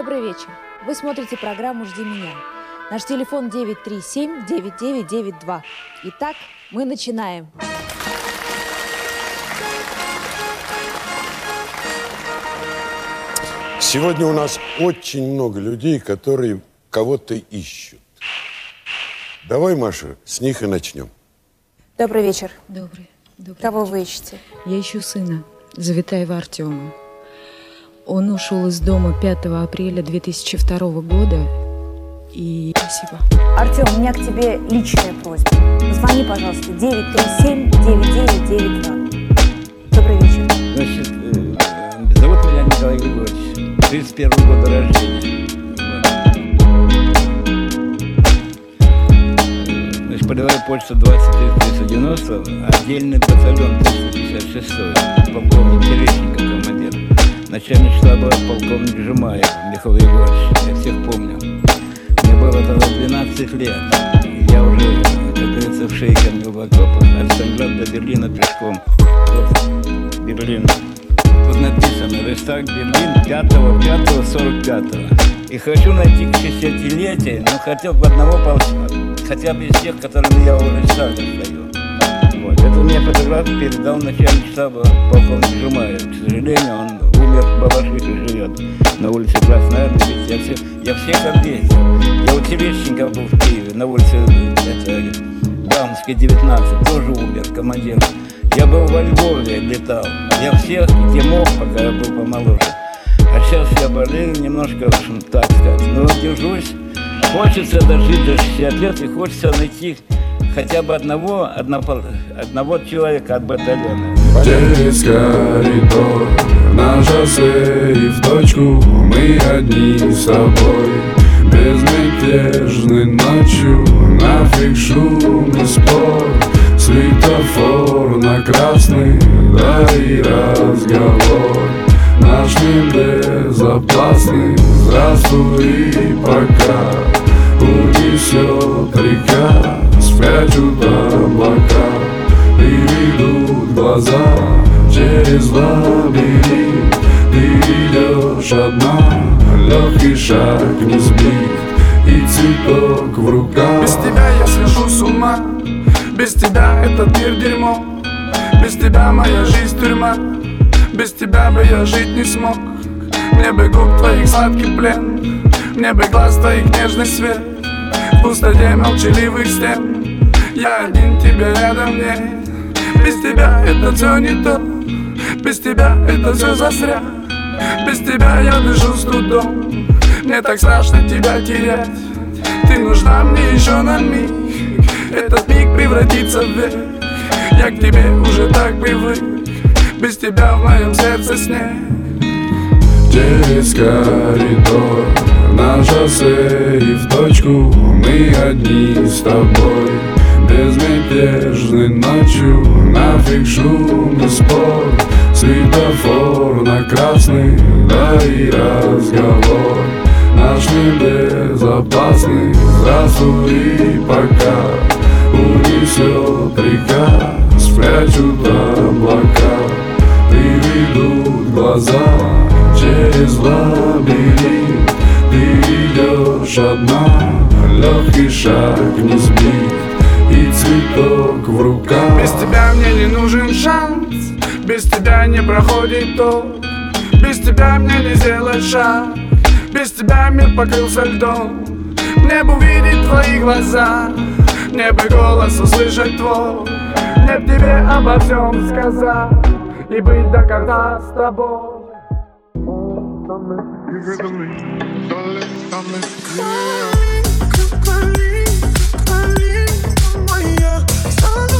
Добрый вечер. Вы смотрите программу «Жди меня». Наш телефон 937-9992. Итак, мы начинаем. Сегодня у нас очень много людей, которые кого-то ищут. Давай, Маша, с них и начнем. Добрый вечер. Добрый. Добрый Кого вечер. вы ищете? Я ищу сына, Завитаева Артема. Он ушел из дома 5 апреля 2002 года. И спасибо. Артем, у меня к тебе личная просьба. Позвони, пожалуйста, 937-9992. Добрый вечер. Значит, э, зовут меня Николай Григорьевич, 31 года рождения. Значит, полевая почта 20390, отдельный батальон 356, полковник Терещенко. Начальник штаба полковник Жемаев Михаил Егорович, я всех помню. Мне было тогда 12 лет. Я уже, как говорится, в шейках в окопах. От Сталинграда до Берлина пешком. Берлин. Тут написано Рейхстаг Берлин 5-5-45. И хочу найти к 60-летию, но хотел бы одного пол- хотя бы из тех, которыми я у Рейхстага стою. Вот. Это мне фотограф передал начальник штаба полковник Жумаев. К сожалению, он Балашихе, живет на улице Красной Армии. Ведь Я, все, я всех объездил. Я у Терещенко был в Киеве, на улице это, Баумской, 19, тоже умер командир. Я был во Львове, летал. Я всех, где мог, пока я был помоложе. А сейчас я болею немножко, в общем, так сказать. Но держусь. Хочется дожить до 60 лет и хочется найти хотя бы одного, однопол- одного человека от батальона. Через коридор на шоссе и в точку Мы одни с тобой. Безмятежной ночью Нафиг шум и спор. Светофор на красный Да и разговор. Наш мир безопасный Здравствуй и пока. Унесет река Спрячут облака Приведут глаза через лабиринт Ты идешь одна, легкий шаг не сбит И цветок в руках. Без тебя я схожу с ума Без тебя этот мир дерьмо. Без тебя моя жизнь тюрьма Без тебя бы я жить не смог. Мне бы губ твоих сладкий плен Мне бы глаз твоих нежный свет. В пустоте молчаливых стен Я один, тебя рядом нет Без тебя это все не то. Без тебя это все засря. Без тебя я дышу с трудом. Мне так страшно тебя терять. Ты нужна мне еще на миг. Этот миг превратится в век. Я к тебе уже так привык. Без тебя в моем сердце снег. Через коридор на шоссе и в точку Мы одни с тобой Безмятежной ночью Нафиг шум и спор Светофор на красный Да и разговор. Наш мир безопасный Здравствуй и пока. Унесет река Спрячут облака. Приведут глаза через лабиринт. Ты идешь одна, легкий шаг не сбит И цветок в руках. Без тебя мне не нужен шанс Без тебя не проходит то Без тебя мне не сделать шаг Без тебя мир покрылся льдом. Мне бы увидеть твои глаза Мне бы голос услышать твой. Мне б тебе обо всем сказать И быть до конца с тобой. Thank Oh.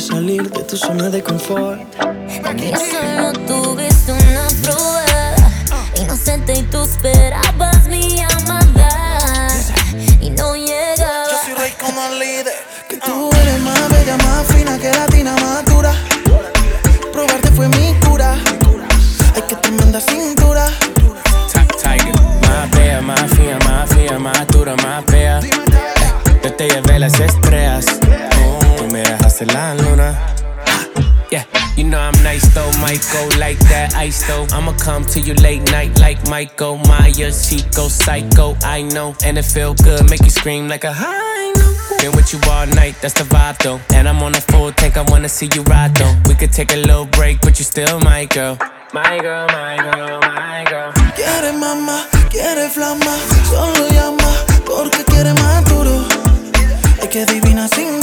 Salir de tu zona de confort. To you late night like Michael Myers. She go psycho, I know, and it feel good, make you scream like a high note. Been with you all night, that's the vibe though. And I'm on a full tank, I wanna see you ride though. We could take a little break, but you still my girl. My girl, my girl, my girl. Quiere mamá, quiere flama, solo llama porque quiere más duro. Que cintura.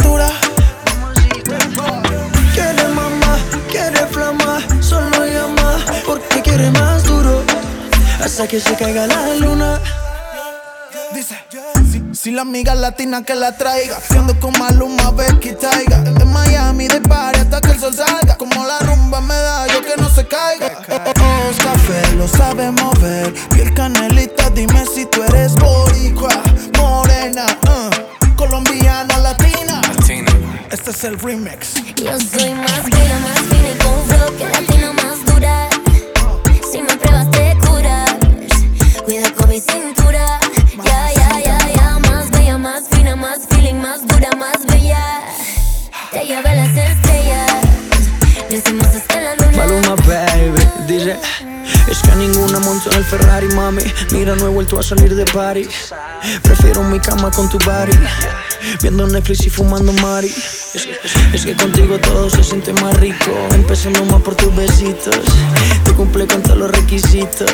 Hasta que se caiga la luna. Dice, si, si la amiga latina que la traiga, siendo con Maluma, Becky Taiga. De Miami, de party hasta que el sol salga. Como la rumba me da, yo que no se caiga. Oh, es café, lo sabe mover. Piel canelita, dime si tú eres boricua, morena, uh, colombiana, latina. Este es el remix. Yo soy más bella, más fina mi cintura. Ya, ya, ya, ya. Más bella, más fina, más feeling, más dura, más bella. Te llevé las estrellas. Decimos hasta la luna. Maluma, baby, dice Es que a ninguna monto en el Ferrari, mami. Mira, no he vuelto a salir de party Prefiero mi cama con tu body Viendo Netflix y fumando Mari. Es, que contigo todo se siente más rico. Empezando más por tus besitos. Te cumple con todos los requisitos.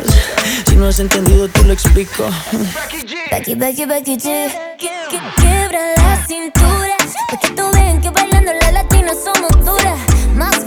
Si no has entendido, tú lo explico. Becky, Becky, Becky G. Que- Quiebra la cintura. Pa' que tú que bailando las latinas somos duras. Más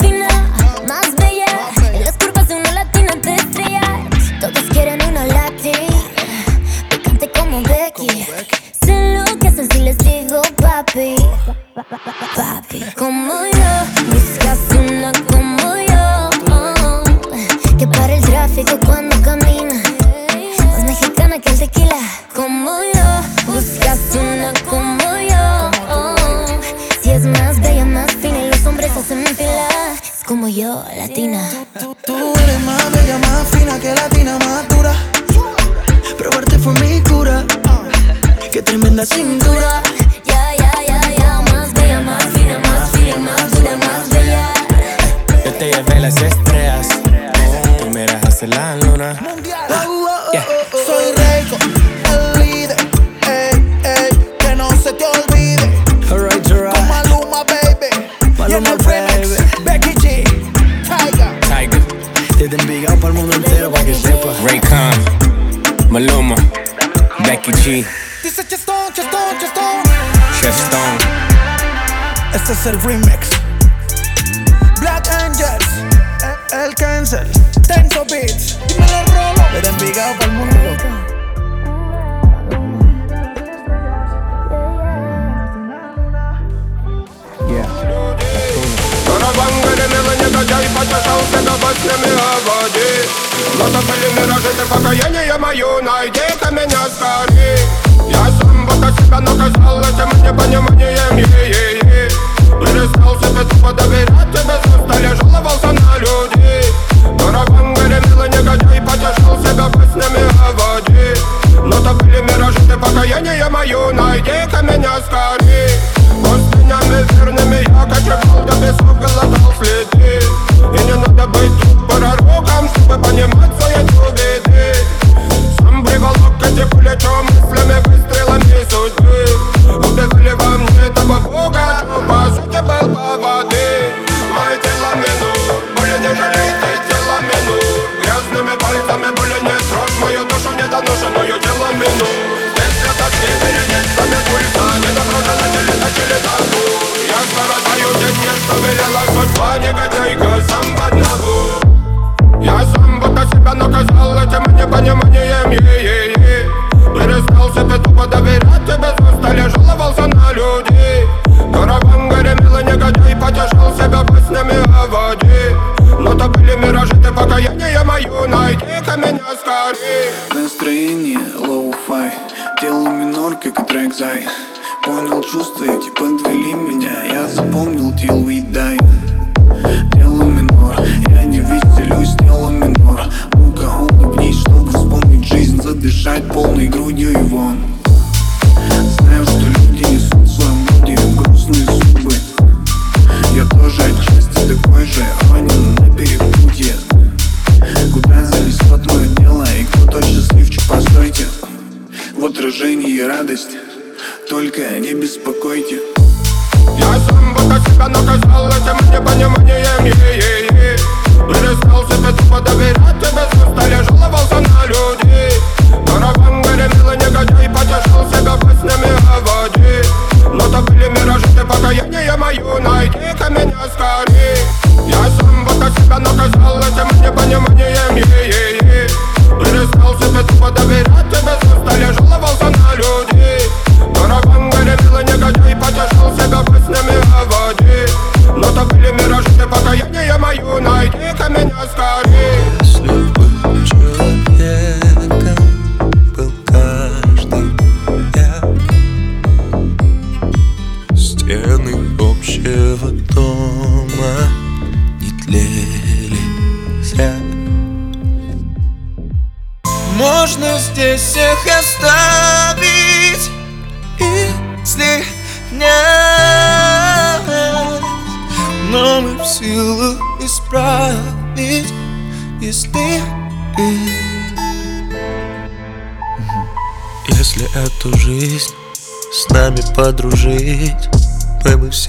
настроение лоу-фай Делаю минор, как трек зай. Понял чувства эти, подвели меня. Я запомнил till we die. Делаю минор, я не веселюсь, делаю минор. Ну-ка улыбнись, чтобы вспомнить жизнь Задышать полной грудью вон. Знаю, что люди несут в своем грустные судьбы Я тоже отчасти такой же, ранен на перепутье отражении радость, только не беспокойте. Я сам будто себя наказал этим непониманием е-е-е Перестал себе тупо доверять тебе с устали жаловался на людей Караван гремел негодяй потешал себя песнями о воде. Но то были миражи, ты покаяние мое Найди-ка меня скорей. Я сам будто себя наказал этим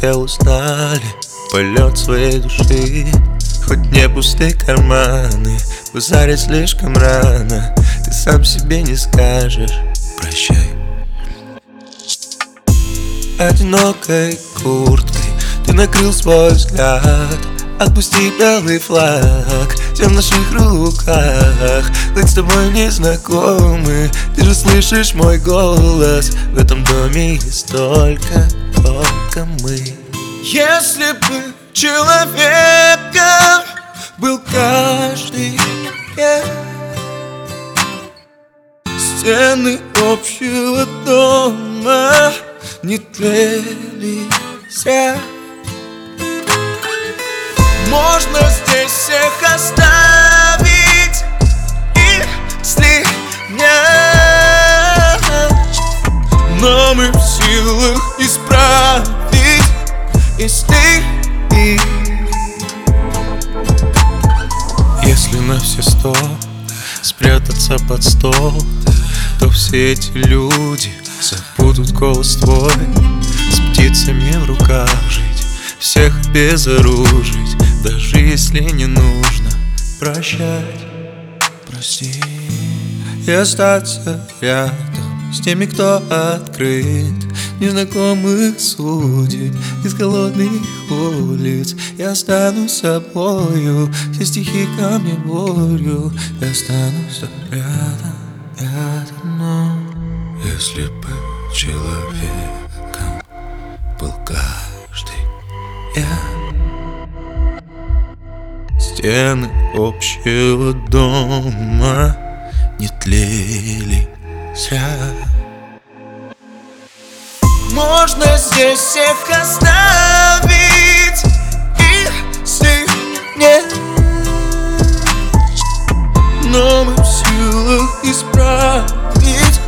все узнали полет своей души. Хоть не пустые карманы Базарить слишком рано. Ты сам себе не скажешь. Прощай. Одинокой курткой Ты накрыл свой взгляд. Отпусти белый флаг Все в наших руках. Быть с тобой не знакомы Ты же слышишь мой голос. В этом доме есть только, только мы Если бы человеком был каждый. Стены общего дома не тлели Можно здесь всех оставить Если нет спрятаться под стол То все эти люди забудут голос твой С птицами в руках жить, всех безоружить Даже если не нужно прощать, прости. И остаться рядом с теми, кто открыт Незнакомых судеб из голодных улиц Я останусь собою, все стихи ко мне болью Я останусь рядом, рядом, но Если бы человеком был каждый я Стены общего дома не тлели зря можно здесь всех оставить Если нет Но мы в силах исправить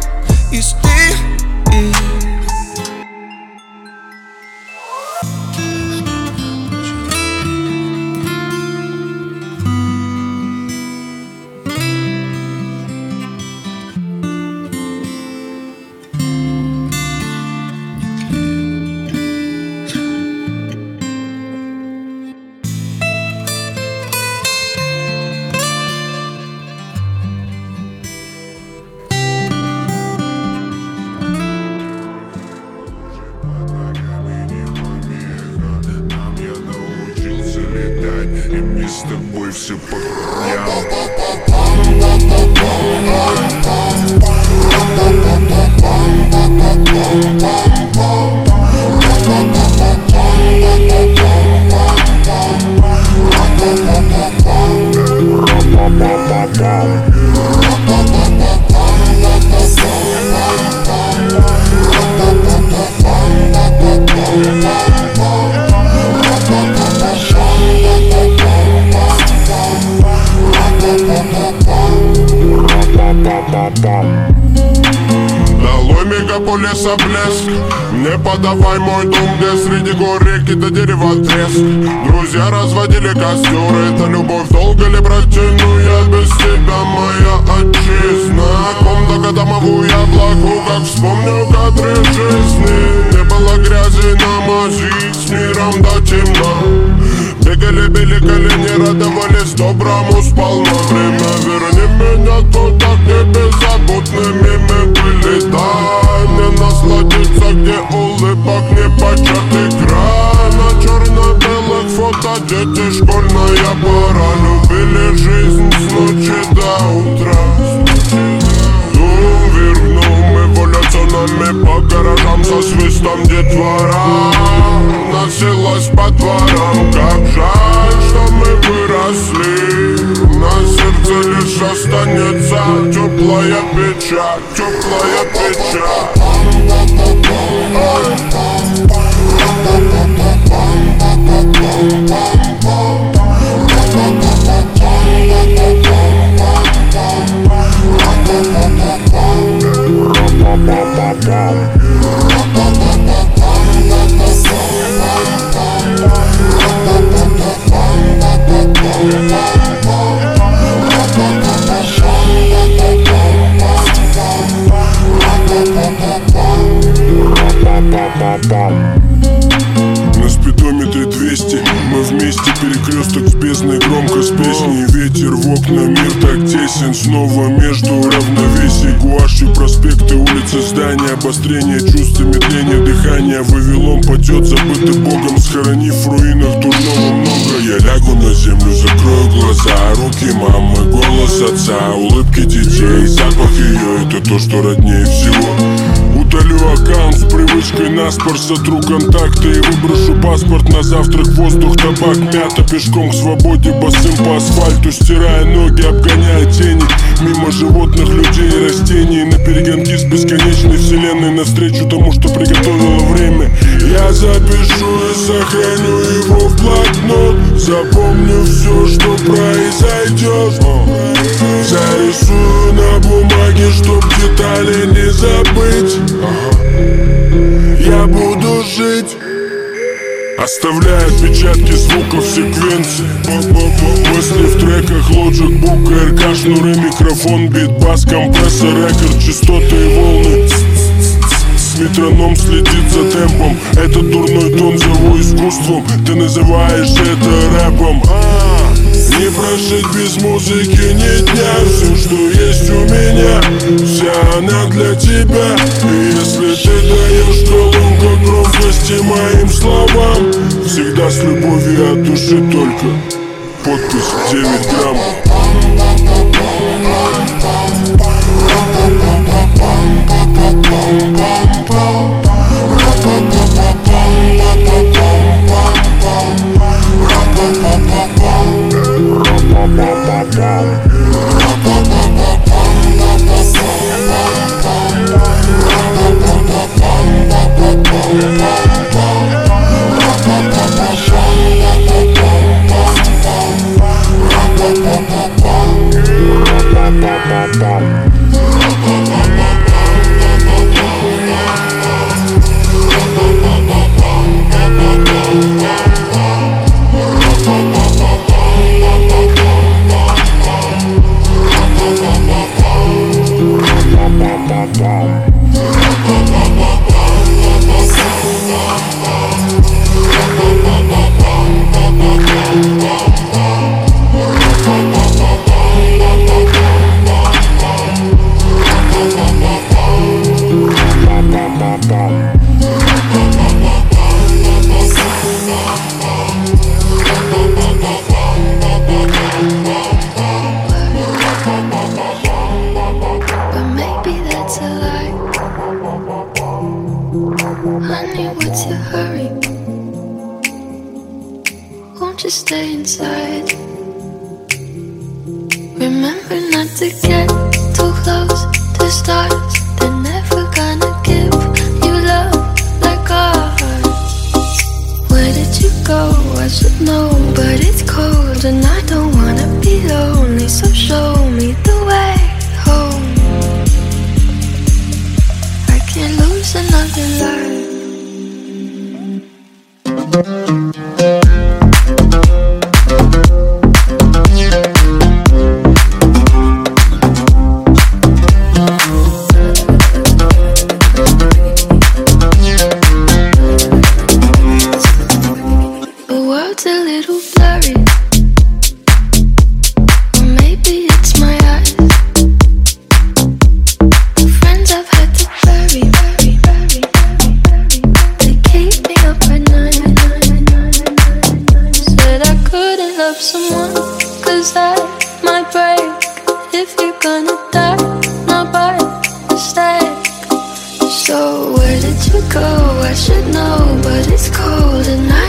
Комната домовую яблоку, как вспомню кадры жизни. Не было грязи на мази, с миром до темна. Бегали, били колени, радовались доброму сполна. Время верни меня туда, где беззаботными мы были Дай мне насладиться, где улыбок не початый край На черно-белых фото дети, школьная пора. Любили жизнь с ночи до утра Дум вернул мы эволюционами по гаражам со свистом детвора Носилась по дворам, как жаль, что мы выросли На сердце лишь останется теплая печаль, теплая печаль На спидометре 200 Мы вместе перекресток с бездной Громко с песней Ветер в окна, мир так тесен. Снова между равновесий Гуашью проспекты, улицы, здания. Обострение чувств, медление дыхания. Вавилон падет, забытый богом Схоронив в руинах дурного много. Я лягу на землю, закрою глаза. Руки мамы, голос отца. Улыбки детей, запах ее Это то, что роднее всего Аккаунт с привычкой наспор Сотру контакты и выброшу паспорт На завтрак воздух, табак, мята Пешком к свободе, босым по асфальту Стирая ноги, обгоняя тени Мимо животных, людей и растений. На перегонки с бесконечной вселенной Навстречу тому, что приготовило время. Я запишу и сохраню его в блокнот. Запомню все, что произойдет Зарисую на бумаге, чтоб детали не забыть. Я буду жить. Оставляя отпечатки звуков секвенции Мысли в треках, Logic, Book, РК, шнуры, микрофон, бит, бас, компрессор, рекорд, частоты и волны. Метроном следит за темпом. Этот дурной тон зову искусством. Ты называешь это рэпом Не прожить без музыки ни дня. Все, что есть у меня Вся она для тебя. И если ты даешь колонку громкости моим словам. Всегда с любовью от души только Подпись 9 грамм Bum, bum. So Where did you go? I should know, but it's cold and I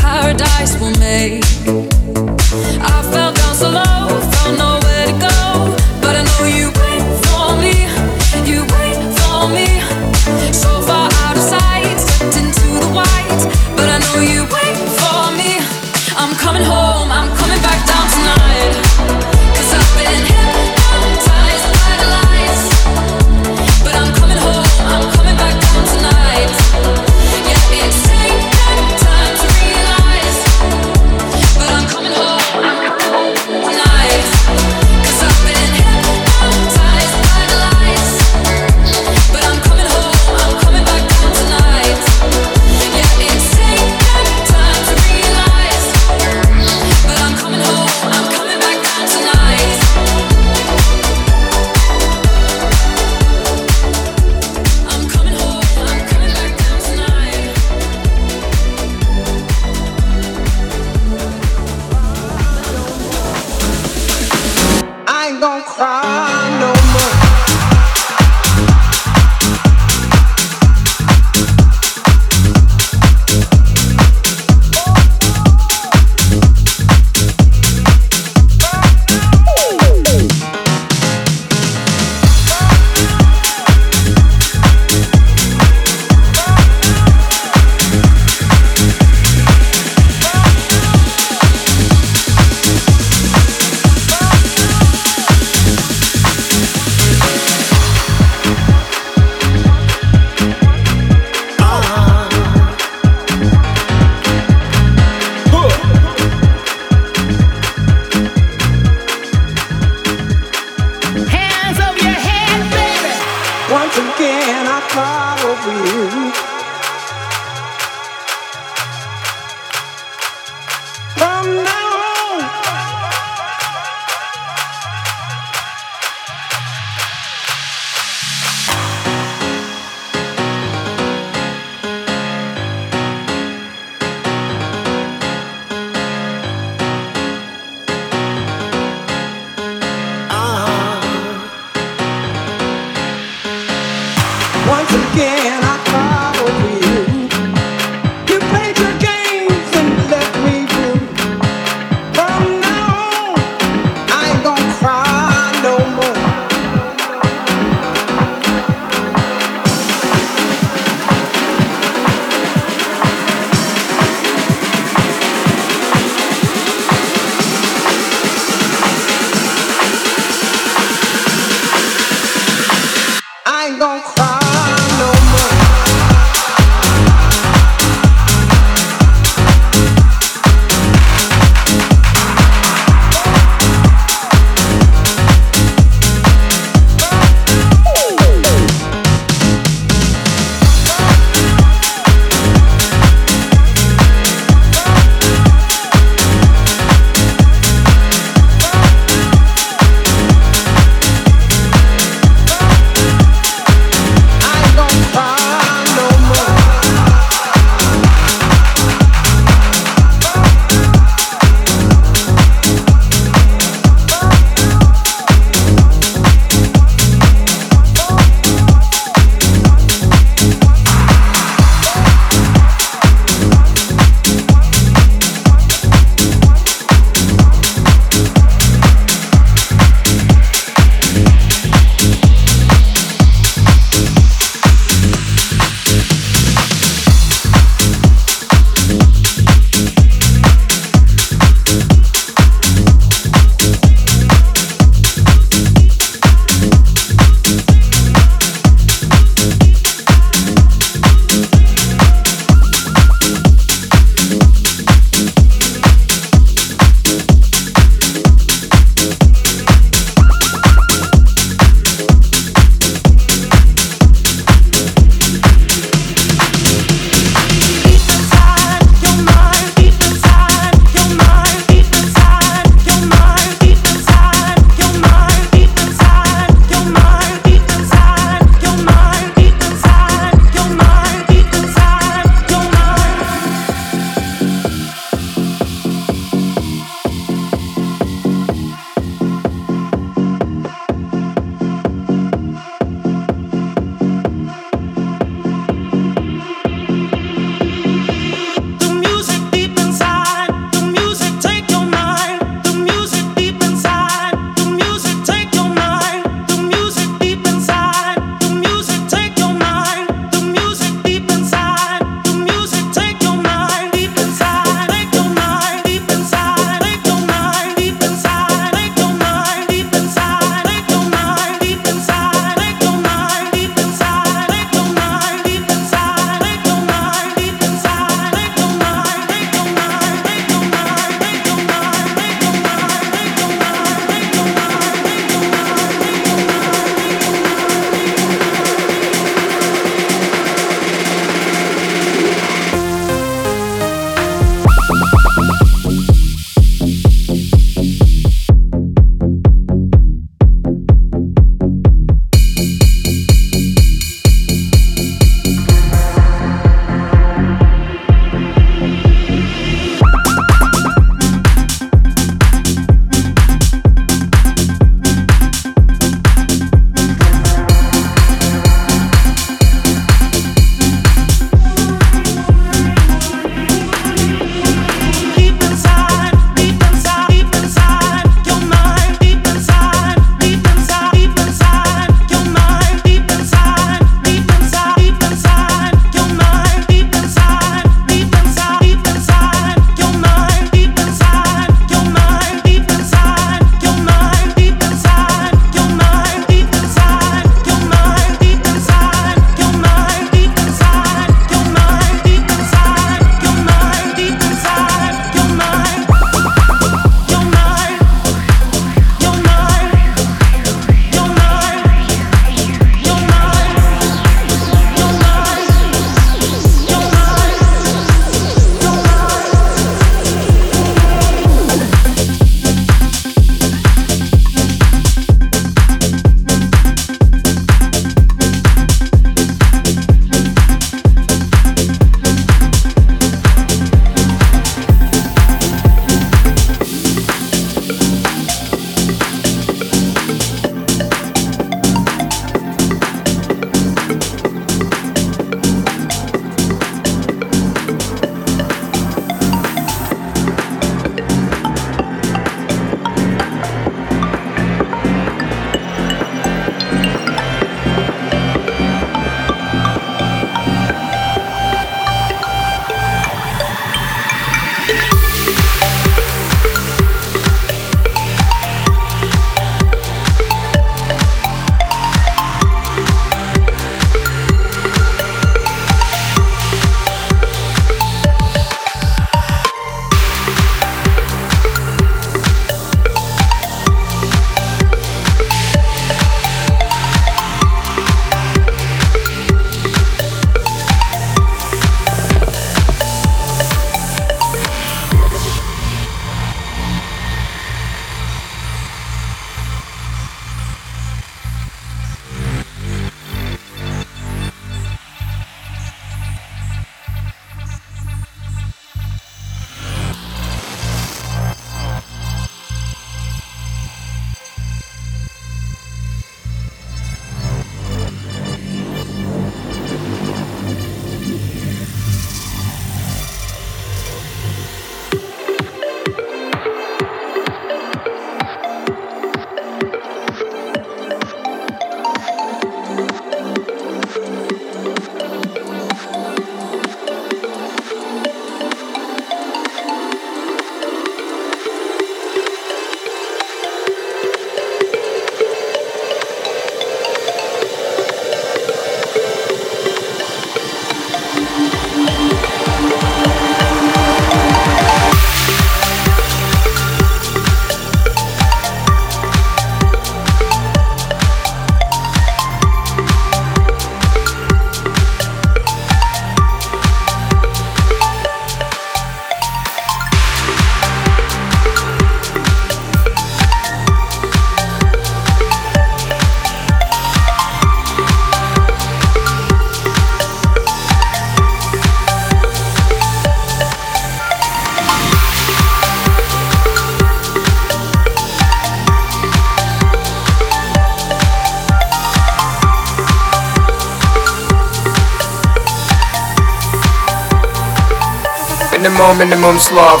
Минимум, минимум слов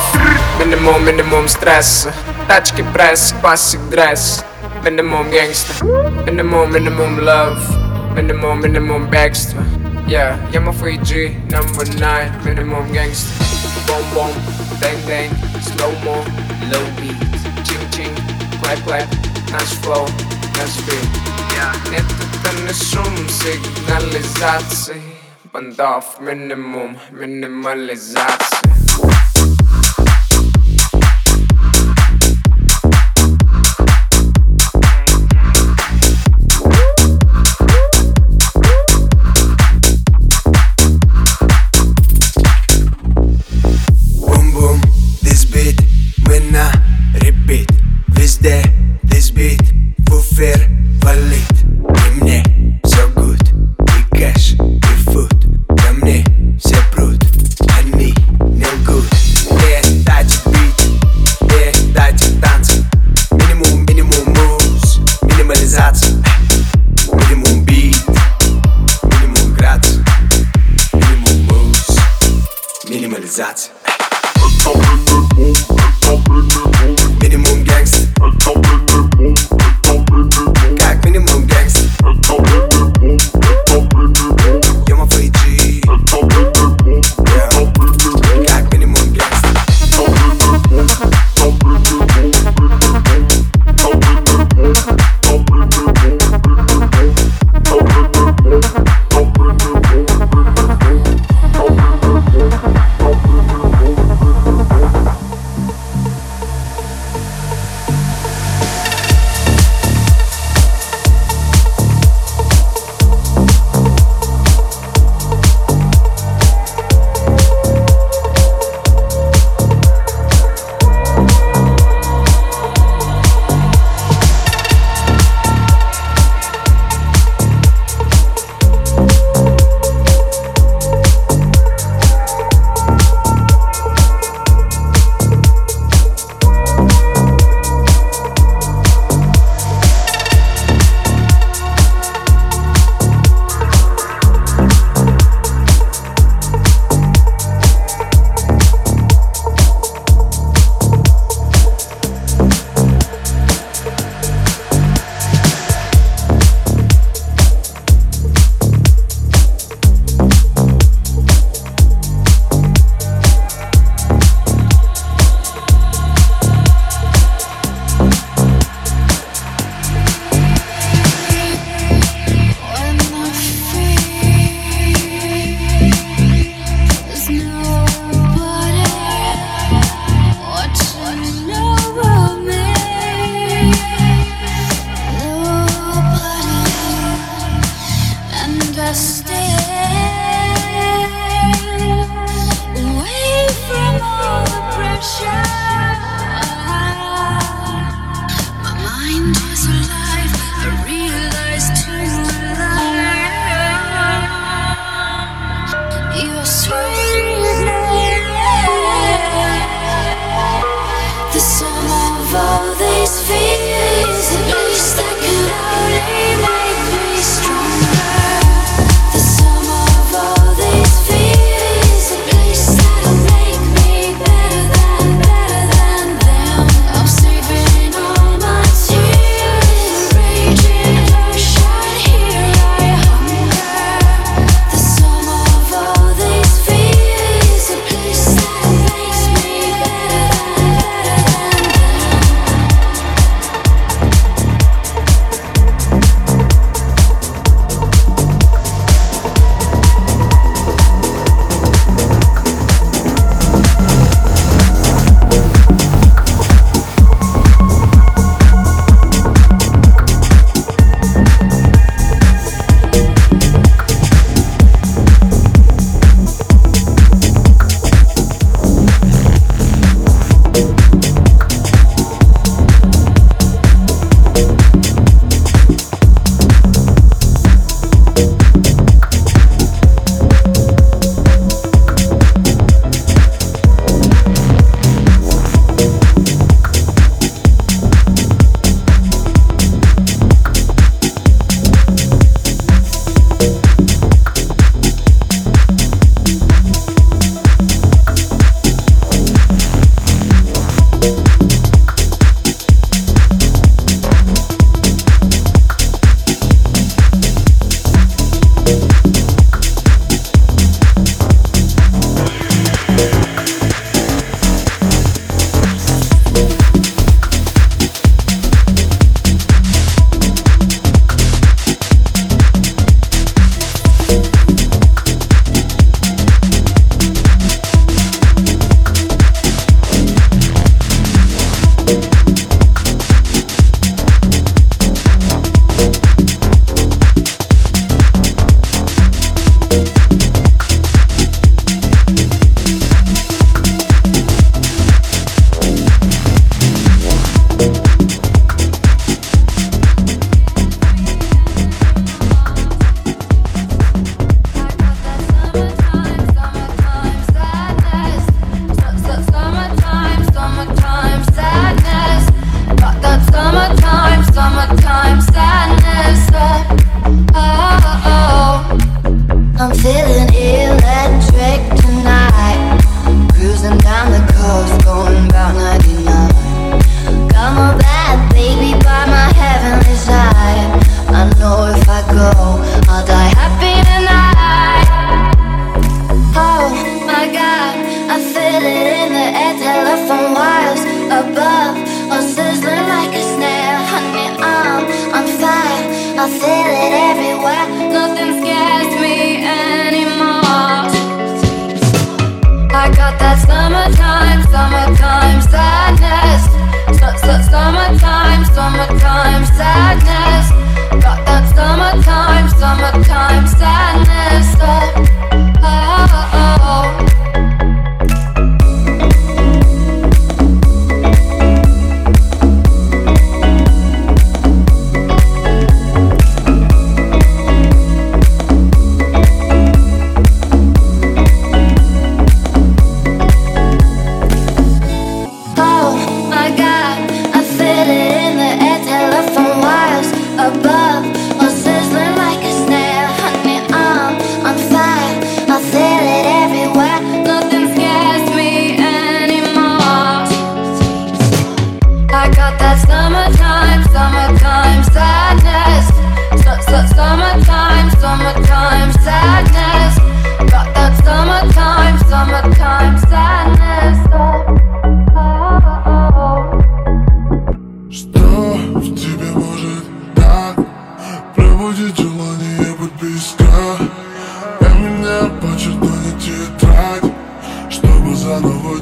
Минимум, минимум стресса Тачки, пресс, классик, дресс Минимум гангста Минимум, минимум love Минимум, минимум бегство Yeah, я мой G, number nine Минимум гангста Бом-бом, бэнг-бэнг Slow-mo, low beat Чин-чин, клэп-клэп Наш flow, наш beat Yeah, нет, это не шум сигнализации Бандов, минимум, минимализация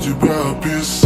you about being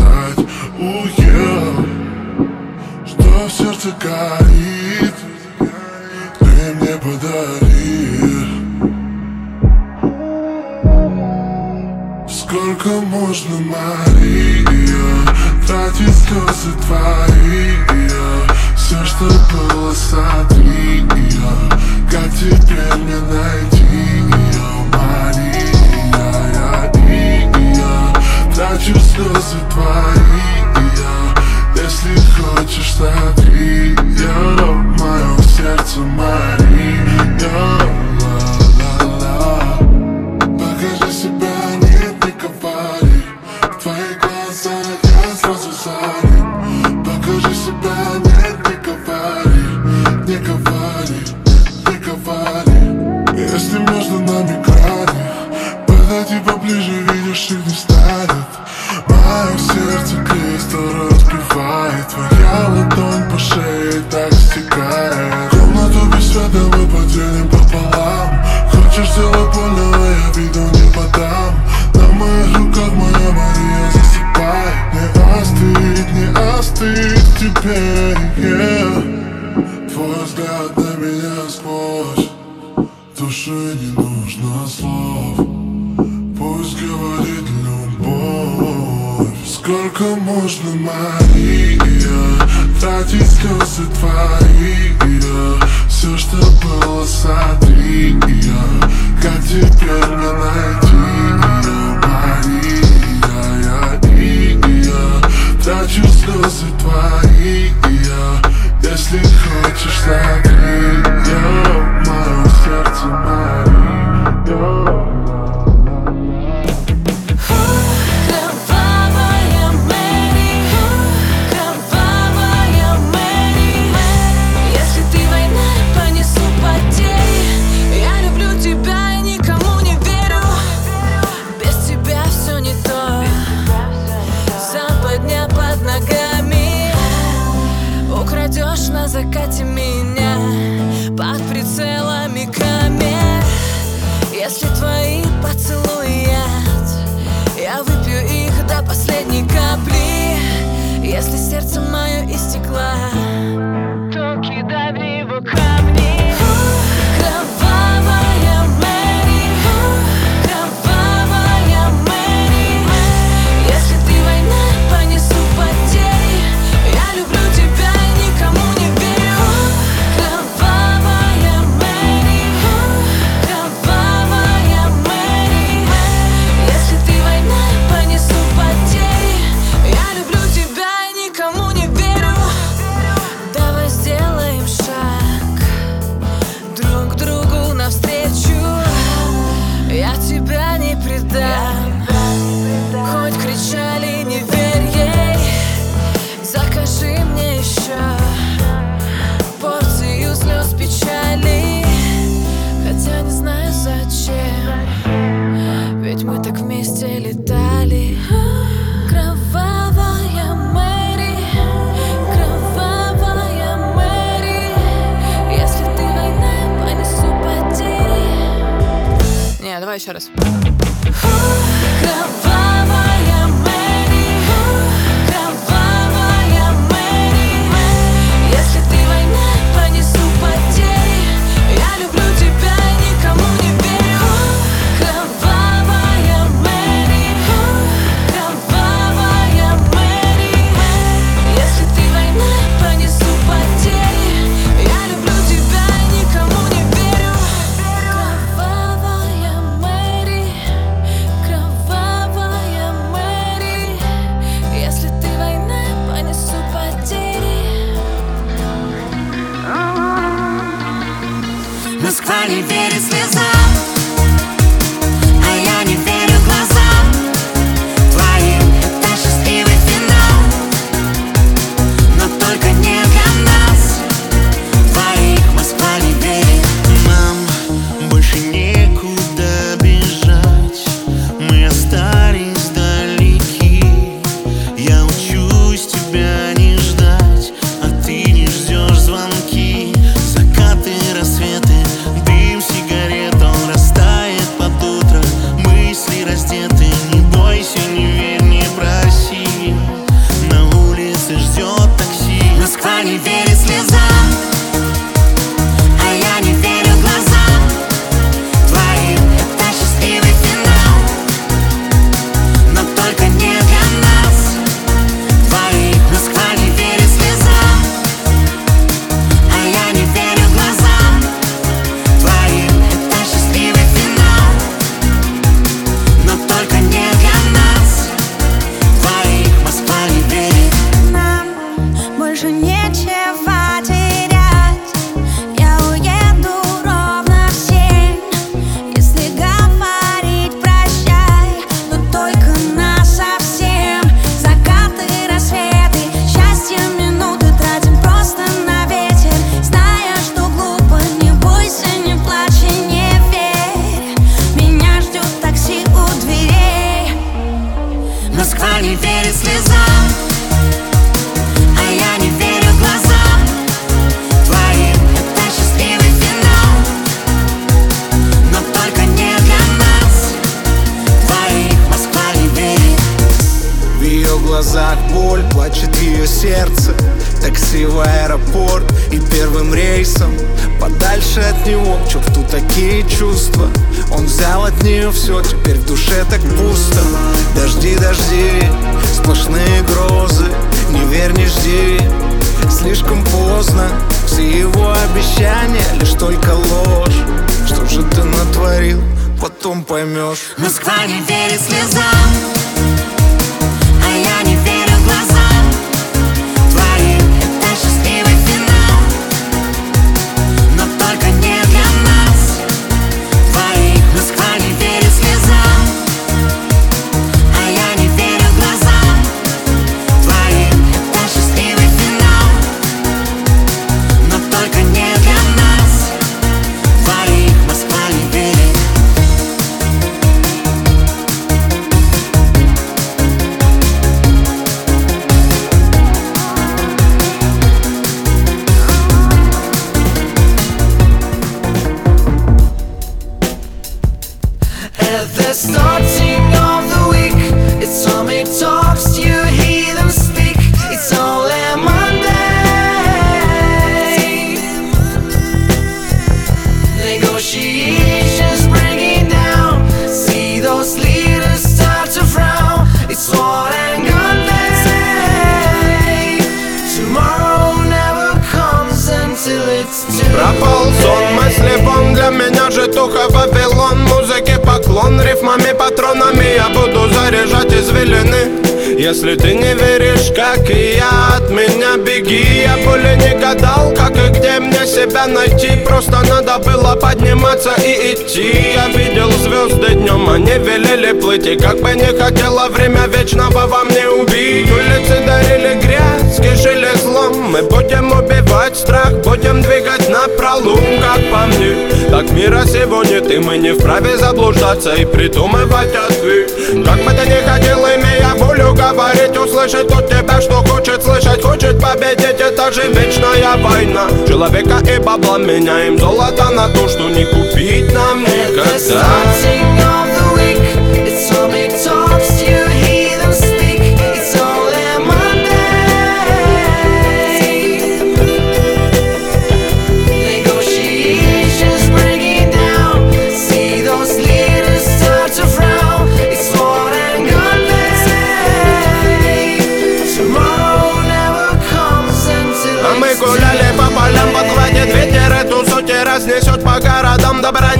дело Время вечного вам не убить. Улицы дарили грязь, кишили злом Мы будем убивать страх, будем двигать на пролом Как по мне, так мира сего нет И мы не вправе заблуждаться и придумывать ответ. Как бы ты не хотел, имея волю говорить Услышать тут тебя, что хочет слышать Хочет победить, это же вечная война. Человека и бабла меняем золото на то, что не купить нам никогда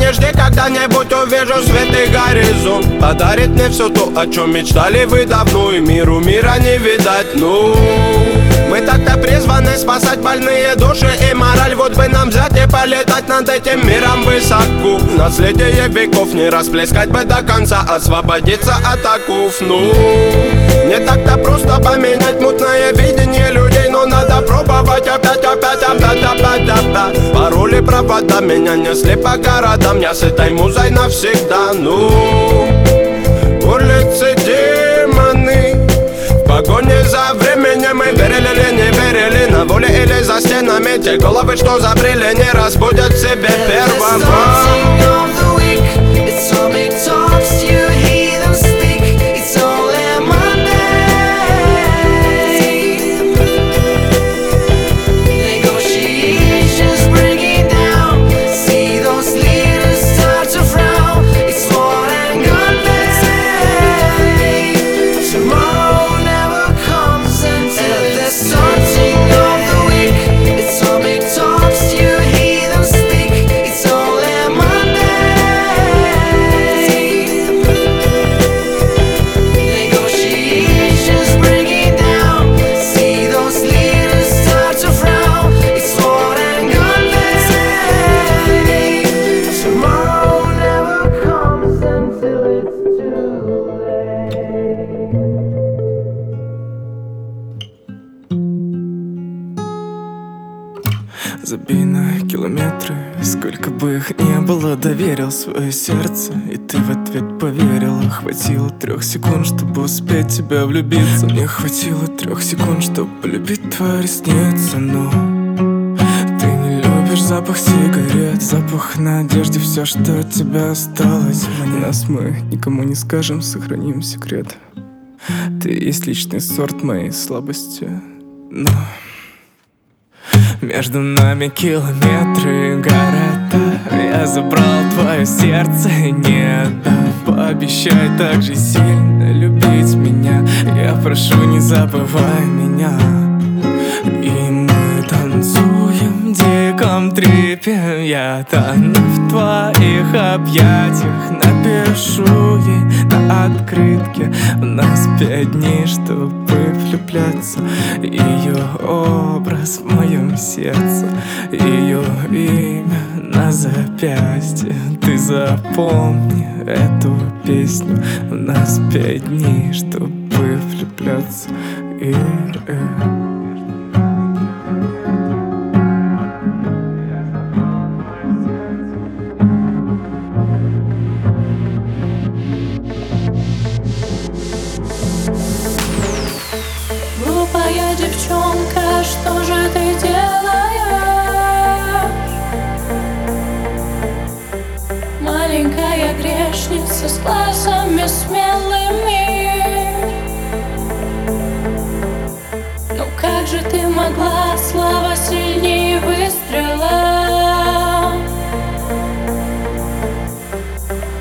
не жди, когда-нибудь увижу светлый горизонт. Подарит мне все то, о чем мечтали вы давно И миру мира не видать, ну Мы так-то призваны спасать больные души и мораль. Вот бы нам взять и полетать над этим миром высоко. Наследие веков не расплескать бы до конца Освободиться от оков, ну Не так-то просто поменять мутное видение людей надо пробовать опять, опять, опять, опять, опять. Пароли, провода меня несли по городам. Я с этой музой навсегда, ну. Улицы демоны. В погоне за временем мы верили или не верили. На воле или за стенами Те головы, что забрели, не разбудят себе первого. Starting of the week, it's all talks. You Их не было Доверил свое сердце И ты в ответ поверила. Хватило трех секунд, чтобы успеть тебя влюбиться. Мне хватило трех секунд, чтобы полюбить твои ресницы Но ты не любишь запах сигарет Запах на одежде, все, что от тебя осталось. Нас мы никому не скажем, сохраним секрет. Ты есть личный сорт моей слабости Но между нами километры города Я забрал твое сердце не отдам. Пообещай так же сильно любить меня. Я прошу, не забывай меня. И мы танцуем в диком трипе. Я тону в твоих объятиях Напишу ей на открытке. У нас пять дней, чтобы влюбляться. Ее образ в моем сердце Ее имя на запястье. Ты запомни эту песню. У нас пять дней, чтобы влюбляться. И э, глазами смелыми Ну как же ты могла, слава сильнее выстрела?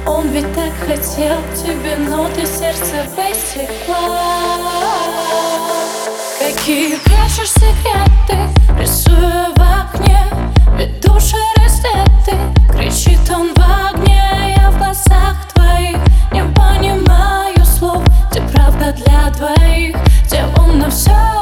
Он ведь так хотел тебе, но ты сердце высекла. Какие прячешь секреты, рисуя для двоих, где на все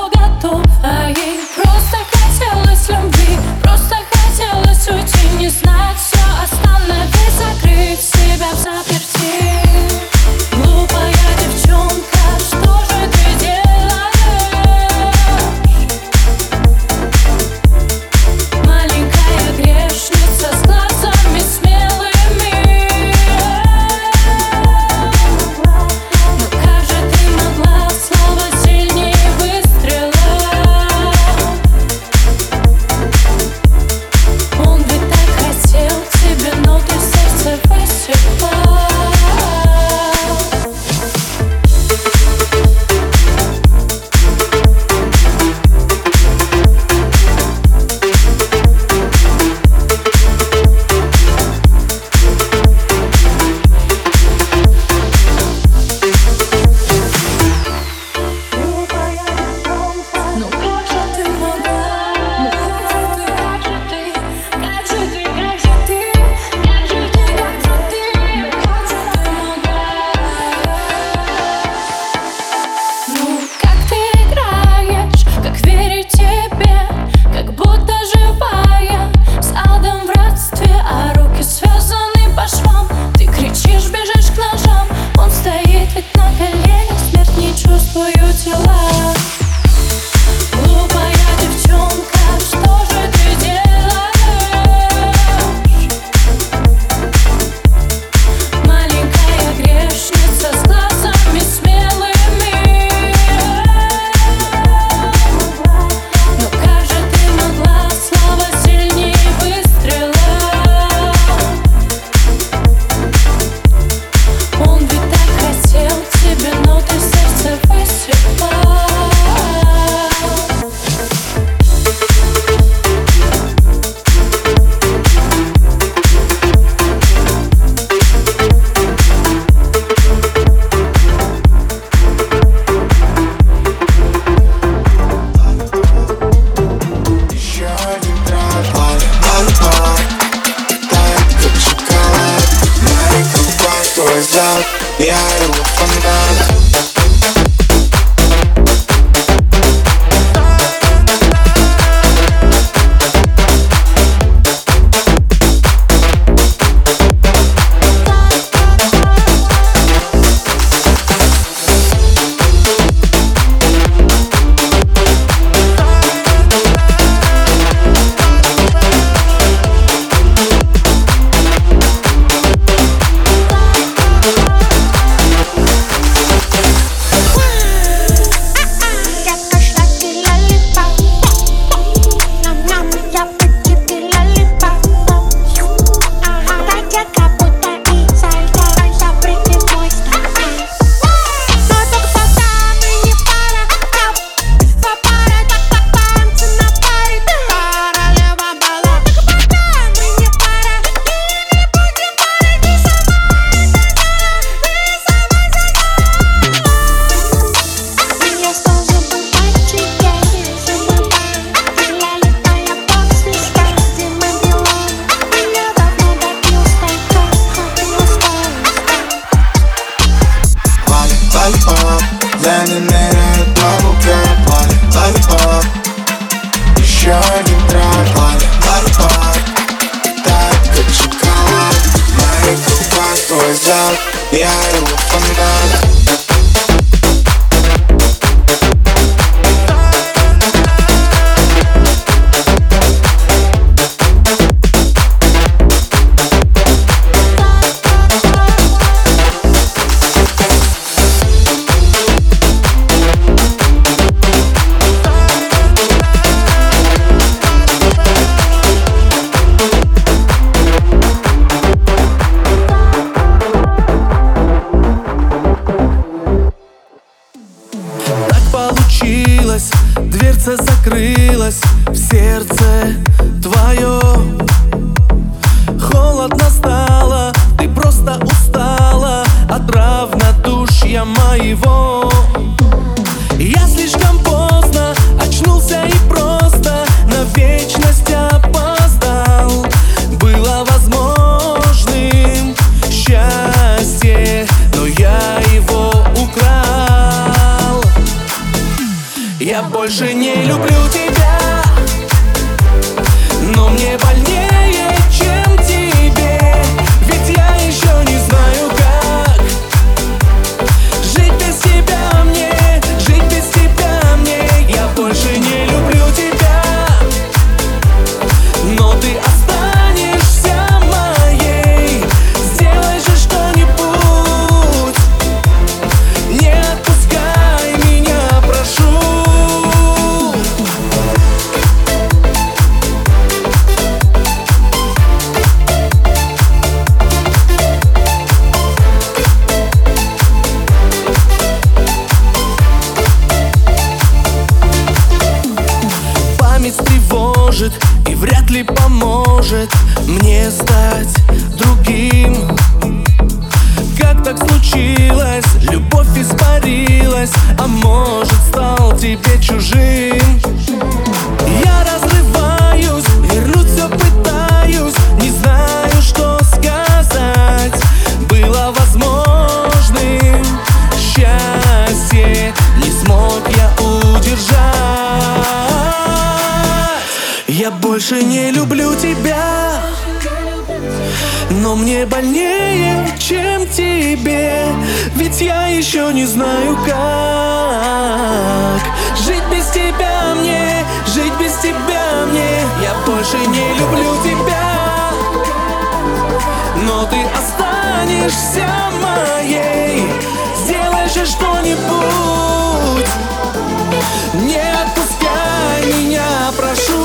больше не люблю тебя. Но мне больнее, чем тебе. Ведь я еще не знаю как. Жить без тебя мне, жить без тебя мне. Я больше не люблю тебя. Но ты останешься моей. Сделай же что-нибудь. Не отпускай меня, прошу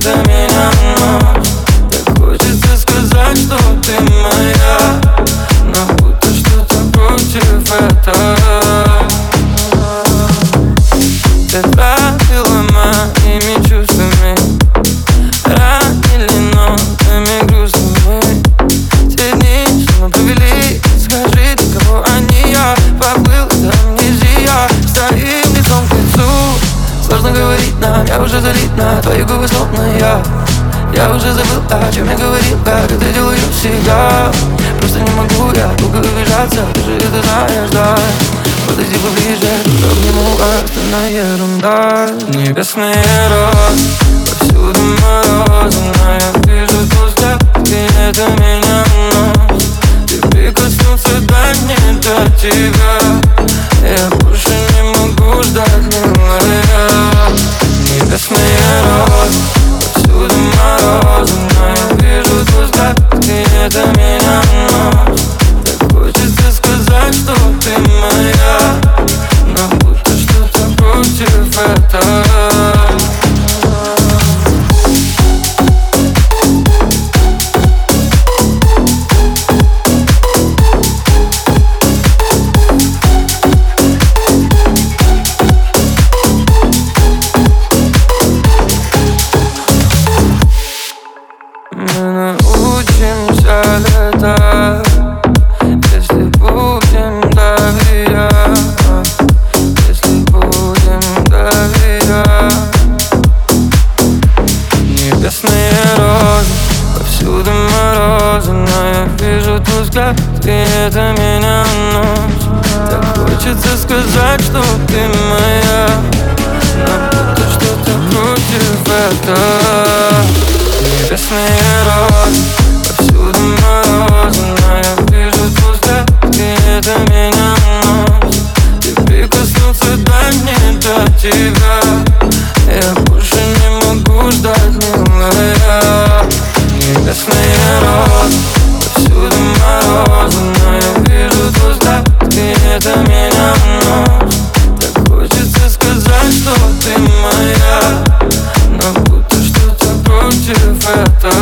До меня, Так хочется сказать, что ты моя. Но будто что-то против этого. Ты правила моими чувствами. Ранили нотами грустными. Те дни, что мы провели. Скажи, ты кого они? Я Поплыл, это амнезия Стоим лицом к лицу. Сложно говорить нам, я уже залит на Твои губы я. Я уже забыл, о чем я говорил Как это делаю всегда. Просто не могу я долго убежаться Ты же это знаешь, да. Подойди поближе, обниму Остальная ерунда. Небесный рот Повсюду мороз Но я вижу взгляд Ты это меня нос Ты прикоснуться, да не до тебя. Я больше не могу ждать, милая. Небесный рот Повсюду мороз Но я вижу твой взгляд Ты это меня нос Так сказать, что ты моя Но будто что-то против твой взгляд, ты это меня ночь Так хочется сказать, что ты моя. Но что-то против это Небесные розы, повсюду морозы Но я вижу твой ты это меня ночь И прикоснуться до не до тебя. Я больше не могу ждать, милая. Небесные розы под морозом Но я вижу то, это меня нос Так хочется сказать, что ты моя Но будто что-то против этого.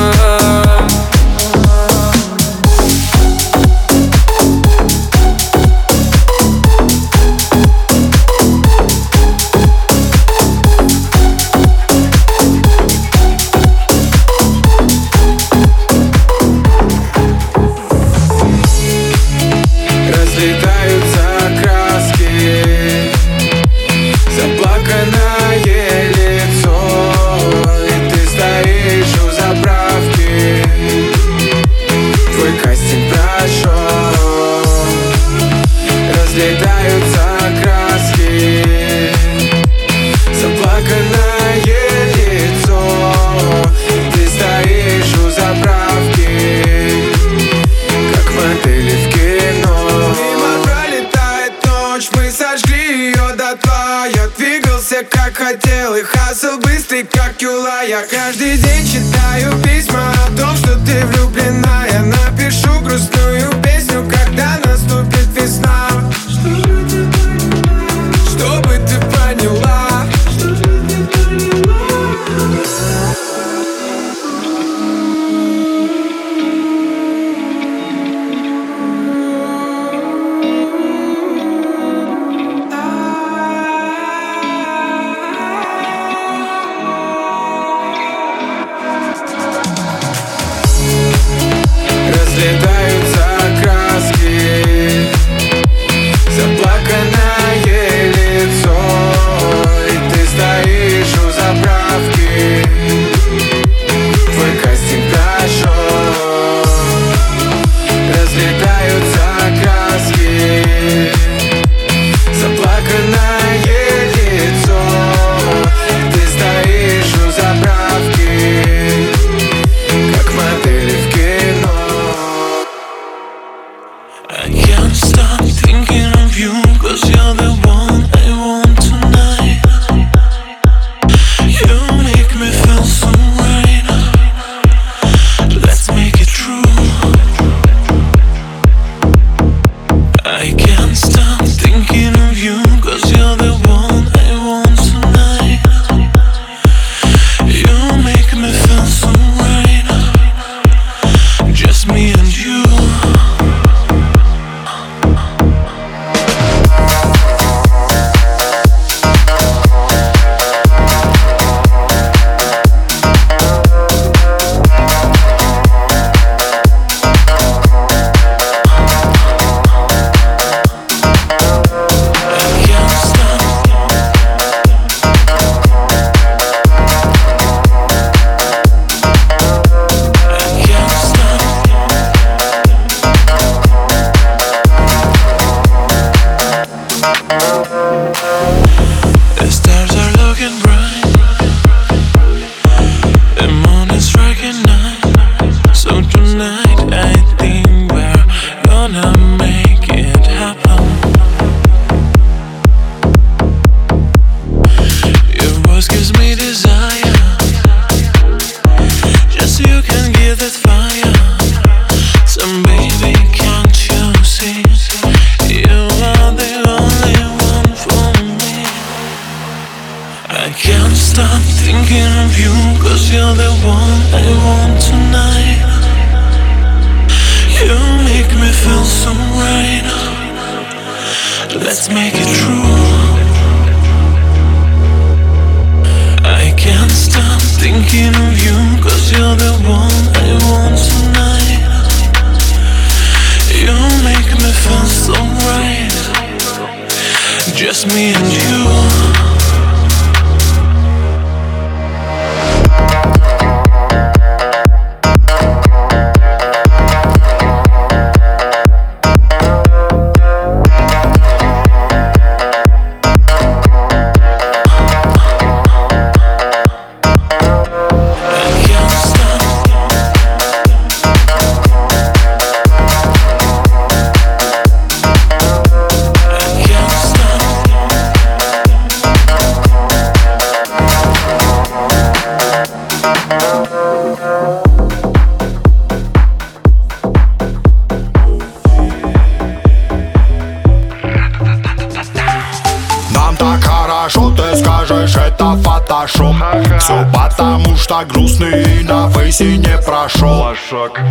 Думаешь это фотошоп? Все потому что грустный на фейсе не прошел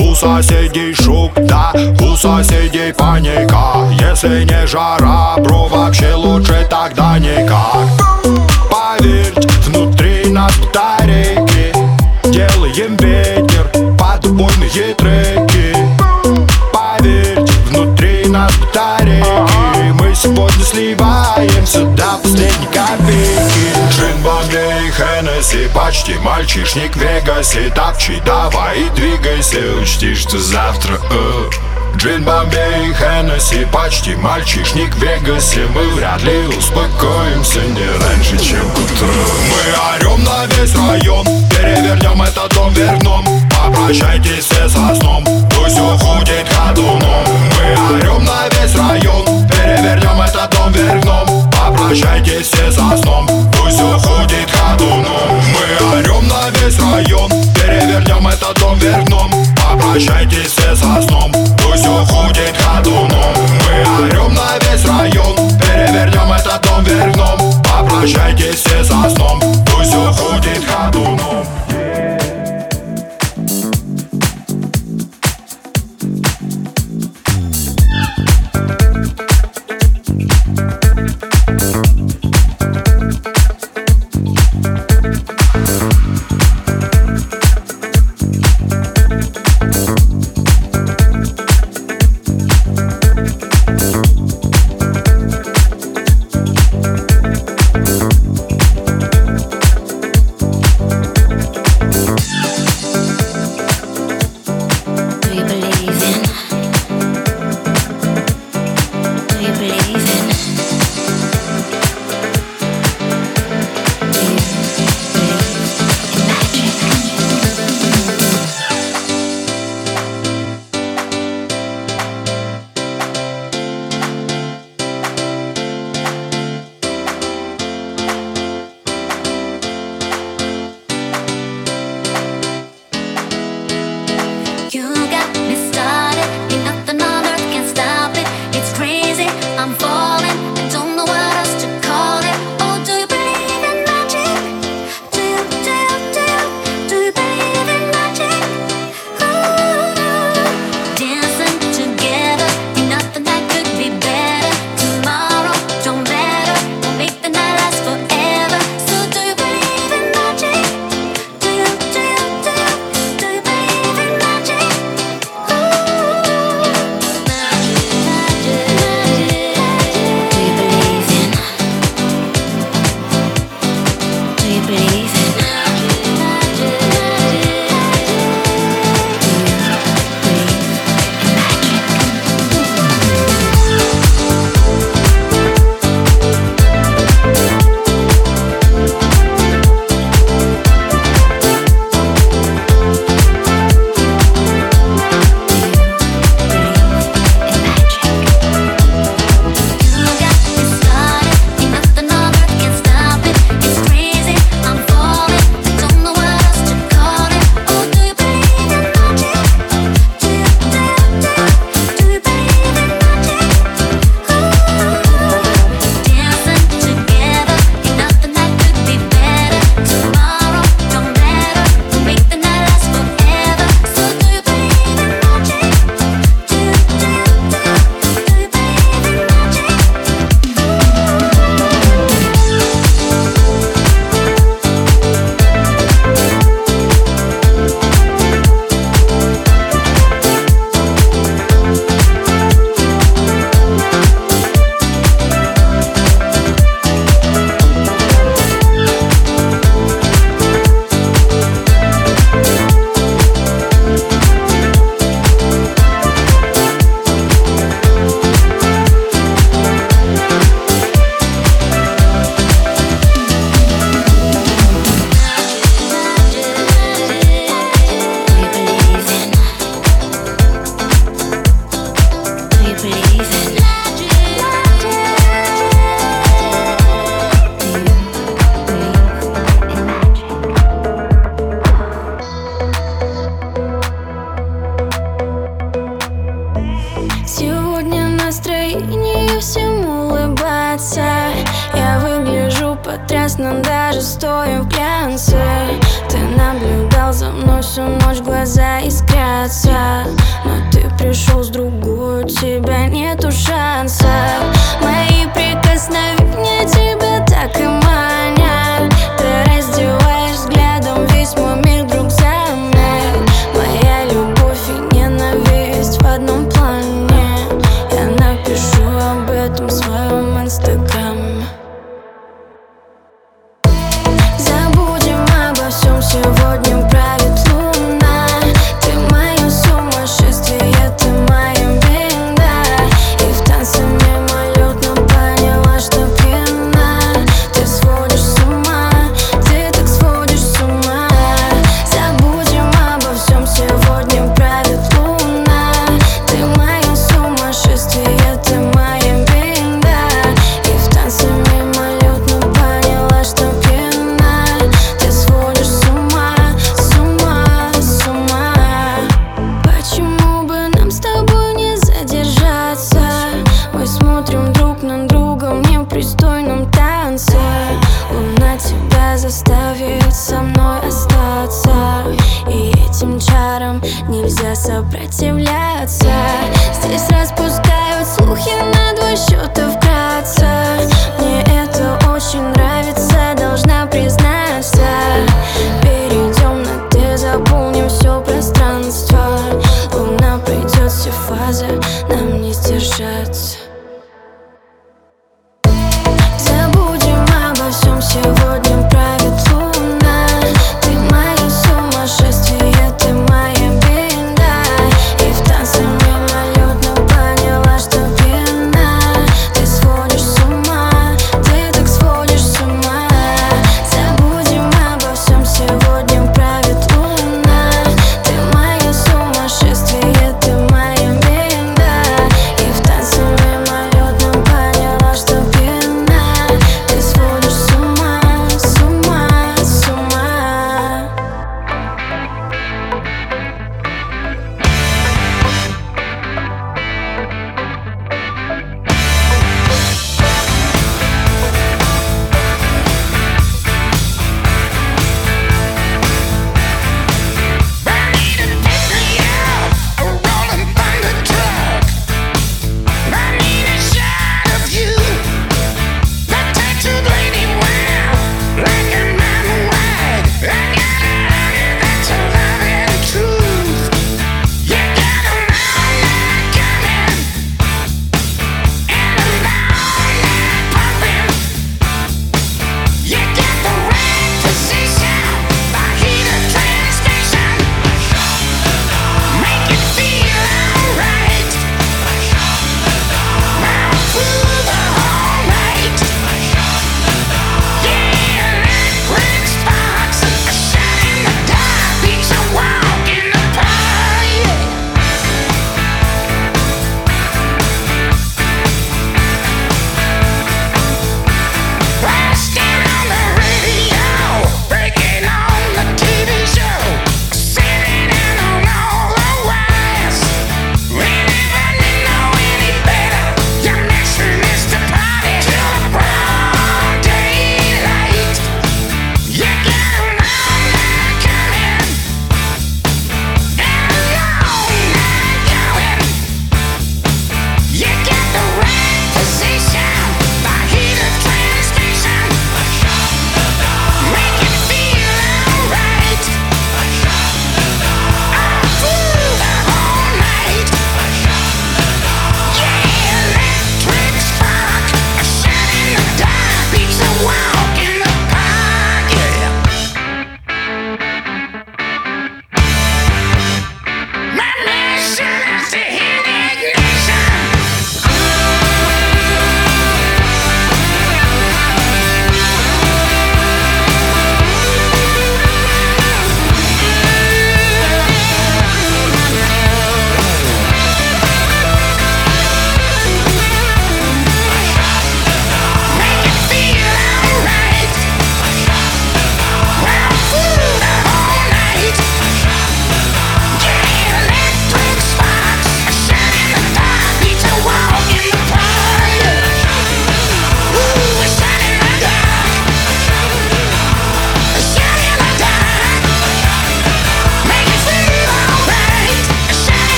У соседей шок, да, у соседей паника. Если не жара, бро, вообще лучше тогда никак. Поверьте, внутри нас батарейки Делаем ветер под убойные треки. Поверьте, внутри нас батарейки Сегодня сливаемся до последней копейки. Джин, Бомбей, Хеннесси Почти мальчишник в Вегасе. Тапчи, давай и двигайся Учти, что завтра э, Джин, Бомбей, Хеннесси Почти мальчишник в Вегасе. Мы вряд ли успокоимся Не раньше, чем к утру Мы орем на весь район Перевернем этот дом вверх дном Попрощайтесь все со сном Пусть уходит ходуном. Мы орем на весь район Перевернем этот дом вверх дном Попрощайтесь все со сном. Пусть уходит ходуном. Мы орем на весь район. Перевернем этот дом вверх дном Попрощайтесь все со сном. Пусть уходит ходуном. Мы орем на весь район. Перевернем этот дом вверх дном Попрощайтесь все со сном. Пусть уходит ходуном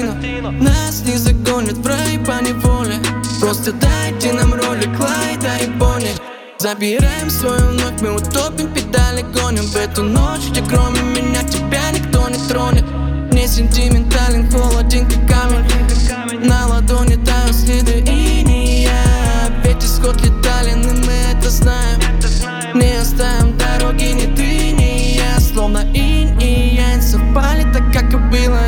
Тарантино Нас не загонят в рай по неволе. Просто дайте нам роли Клайда и Бонни. Забираем свою вновь, мы утопим педали Гоним. В эту ночь, где кроме меня тебя никто не тронет. Не сентиментален, холоден как камень. На ладони тают следы иния Ведь исход летален, и мы это знаем. Не оставим дороги ни ты, ни я. Словно инь и янь совпали так, как и было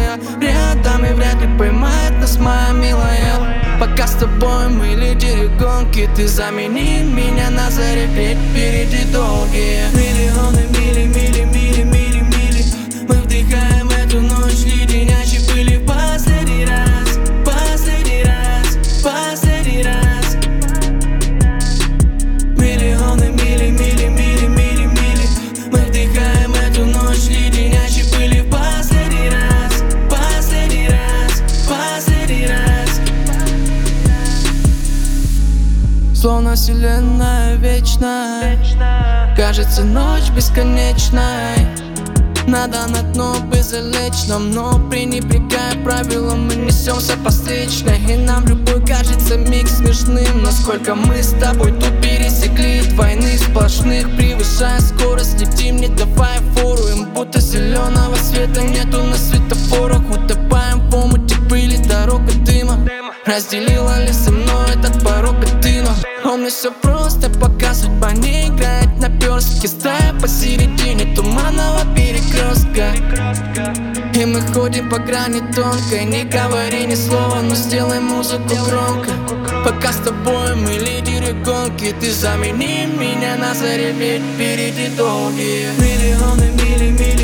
я Рядом и вряд ли поймает нас моя милая. Пока с тобой мы лидеры гонки Ты замени меня на заре Ведь впереди долгие Миллионы мили, мили, вселенная вечная. Кажется ночь бесконечной надо на дно бы залечь нам Но пренебрегая правилам мы несемся по встречной. И нам любой кажется миг смешным. Но сколько мы с тобой тут пересекли Двойных сплошных превышая скорость. Летим, не давая фору Им будто зеленого света нету на светофорах. Утопаем в омуте пыли, дорога дыма. Разделила ли со мной этот порог Он мне все просто пока судьба не играет на перстке Стая посередине туманного перекрестка И мы ходим по грани тонкой Не говори ни слова, но сделай музыку громко. Пока с тобой мы лидеры гонки Ты замени меня на заре, ведь впереди долгие. Миллионы, мили, мили